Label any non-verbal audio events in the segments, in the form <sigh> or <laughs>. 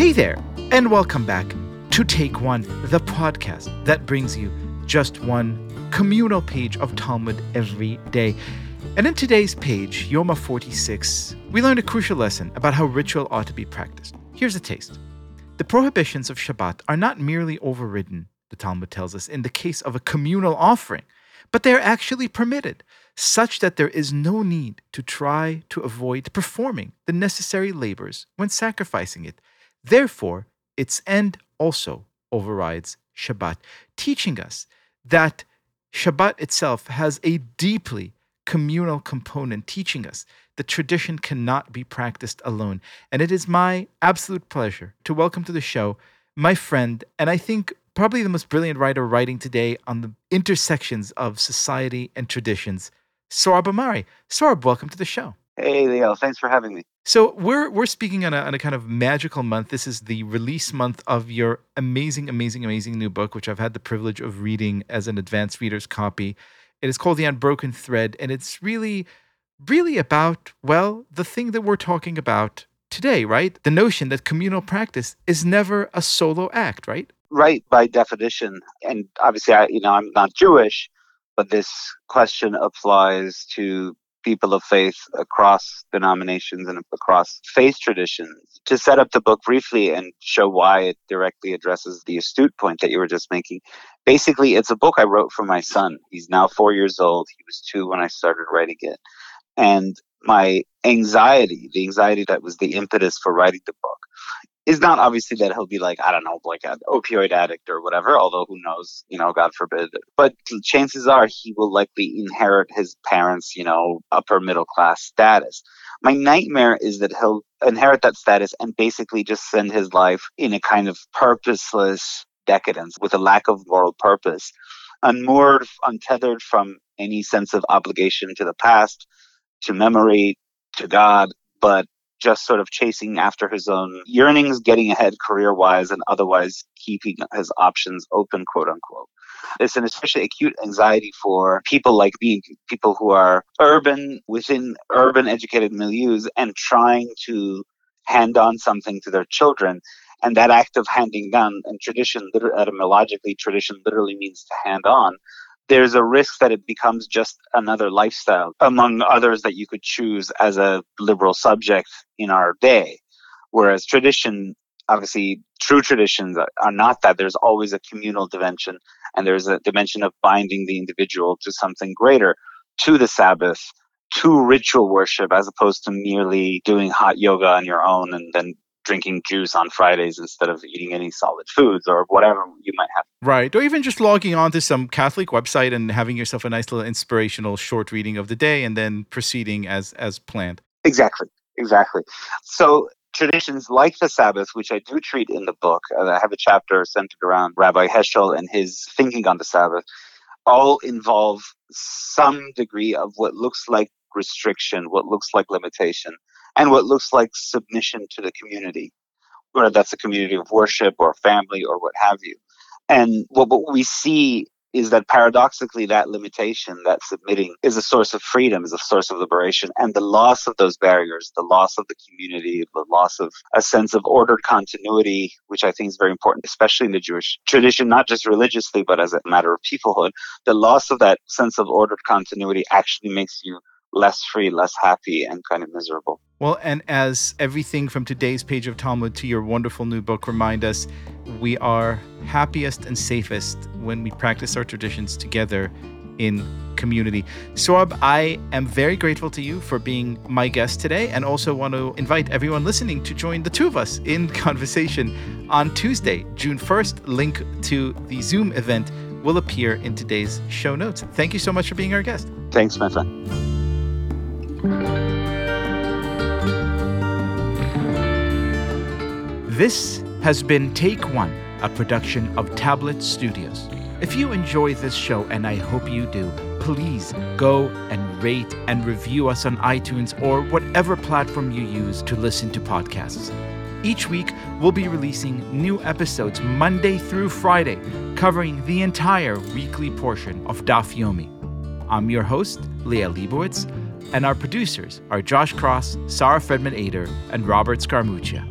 Hey there, and welcome back to Take One, the podcast that brings you just one communal page of Talmud every day. And in today's page, Yoma 46, we learned a crucial lesson about how ritual ought to be practiced. Here's a taste. The prohibitions of Shabbat are not merely overridden, the Talmud tells us, in the case of a communal offering, but they are actually permitted, such that there is no need to try to avoid performing the necessary labors when sacrificing it. Therefore, its end also overrides Shabbat, teaching us that Shabbat itself has a deeply communal component, teaching us that tradition cannot be practiced alone. And it is my absolute pleasure to welcome to the show my friend, and I think probably the most brilliant writer writing today on the intersections of society and traditions, Sohrab Ahmari. Sohrab, welcome to the show. Hey, Leo. Thanks for having me. So we're we're speaking on a, on a kind of magical month. This is the release month of your amazing, amazing, amazing new book, which I've had the privilege of reading as an advanced reader's copy. It is called The Unbroken Thread, and it's really, really about well the thing that we're talking about today, right? The notion that communal practice is never a solo act, right? Right, by definition. And obviously, I, you know, I'm not Jewish, but this question applies to people of faith across denominations and across faith traditions. To set up the book briefly and show why it directly addresses the astute point that you were just making, basically, it's a book I wrote for my son. He's now four years old. He was two when I started writing it. And my anxiety, the anxiety that was the impetus for writing the book, is not obviously that he'll be like, I don't know, like an opioid addict or whatever, although who knows, you know, God forbid. But chances are he will likely inherit his parents', you know, upper middle class status. My nightmare is that he'll inherit that status and basically just spend his life in a kind of purposeless decadence with a lack of moral purpose, unmoored, untethered from any sense of obligation to the past, to memory, to God, but just sort of chasing after his own yearnings, getting ahead career wise, and otherwise keeping his options open, quote unquote. It's an especially acute anxiety for people like me, people who are urban, within urban educated milieux, and trying to hand on something to their children. And that act of handing down, and tradition, etymologically, tradition literally means to hand on there's a risk that it becomes just another lifestyle among others that you could choose as a liberal subject in our day. Whereas tradition, obviously, true traditions are not that. There's always a communal dimension, and there's a dimension of binding the individual to something greater, to the Sabbath, to ritual worship, as opposed to merely doing hot yoga on your own and then drinking juice on Fridays instead of eating any solid foods or whatever you might have. Right. Or even just logging on to some Catholic website and having yourself a nice little inspirational short reading of the day and then proceeding as as planned. Exactly. Exactly. So traditions like the Sabbath, which I do treat in the book, I have a chapter centered around Rabbi Heschel and his thinking on the Sabbath, all involve some degree of what looks like restriction, what looks like limitation and what looks like submission to the community, whether that's a community of worship or family or what have you. And what, what we see is that paradoxically that limitation that submitting is a source of freedom is a source of liberation and the loss of those barriers the loss of the community the loss of a sense of ordered continuity which i think is very important especially in the jewish tradition not just religiously but as a matter of peoplehood the loss of that sense of ordered continuity actually makes you less free, less happy, and kind of miserable. Well, and as everything from today's page of Talmud to your wonderful new book remind us, we are happiest and safest when we practice our traditions together in community. Sohrab, I am very grateful to you for being my guest today and also want to invite everyone listening to join the two of us in <laughs> conversation on Tuesday, June 1st. Link to the Zoom event will appear in today's show notes. Thank you so much for being our guest. Thanks, my friend. This has been Take One, a production of Tablet Studios. If you enjoy this show, and I hope you do, please go and rate and review us on iTunes or whatever platform you use to listen to podcasts. Each week, we'll be releasing new episodes Monday through Friday, covering the entire weekly portion of Daf Yomi. I'm your host, Liel Leibovitz, and our producers are Josh Cross, Sarah Fredman Ader, and Robert Scaramuccia.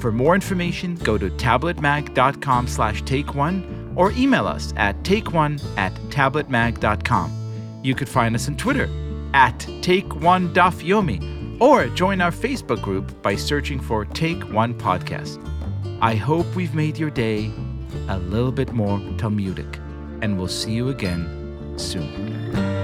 For more information, go to tabletmag.com slash take one or email us at take one at tabletmag.com. You could find us on Twitter at take one dafyomi or join our Facebook group by searching for Take One Podcast. I hope we've made your day a little bit more Talmudic, and we'll see you again soon.